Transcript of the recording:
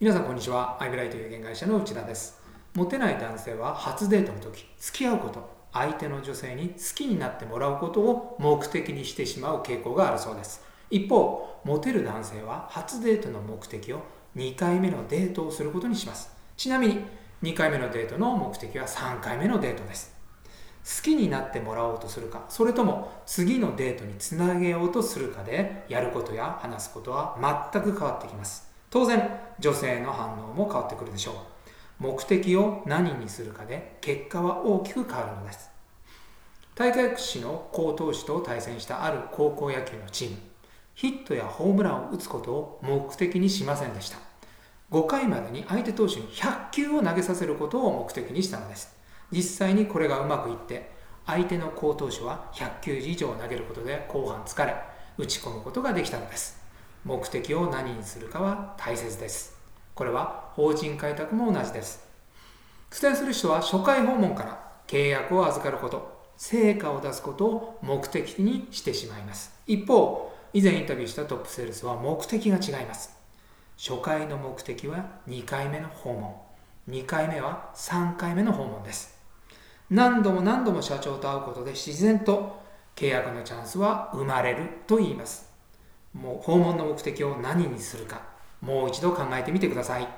皆さんこんにちは。アイブライト有限会社の内田です。モテない男性は初デートの時付き合うこと。相手の女性に好きになってもらうことを目的にしてしまう傾向があるそうです。一方モテる男性は初デートの目的を2回目のデートをすることにします。ちなみに2回目のデートの目的は3回目のデートです。好きになってもらおうとするかそれとも次のデートにつなげようとするかでやることや話すことは全く変わってきます。当然女性の反応も変わってくるでしょう。目的を何にするかで結果は大きく変わるのです。大会屈指の好投手と対戦したある高校野球のチーム。ヒットやホームランを打つことを目的にしませんでした。5回までに相手投手に100球を投げさせることを目的にしたのです。実際にこれがうまくいって相手の好投手は100球以上投げることで後半疲れ打ち込むことができたのです。目的を何にするかは大切です。これは法人開拓も同じです。苦戦する人は初回訪問から契約を預かること、成果を出すことを目的にしてしまいます。一方、以前インタビューしたトップセールスは目的が違います。初回の目的は2回目の訪問。2回目は3回目の訪問です。何度も何度も社長と会うことで自然と契約のチャンスは生まれると言います。もう訪問の目的を何にするか、もう一度考えてみてください。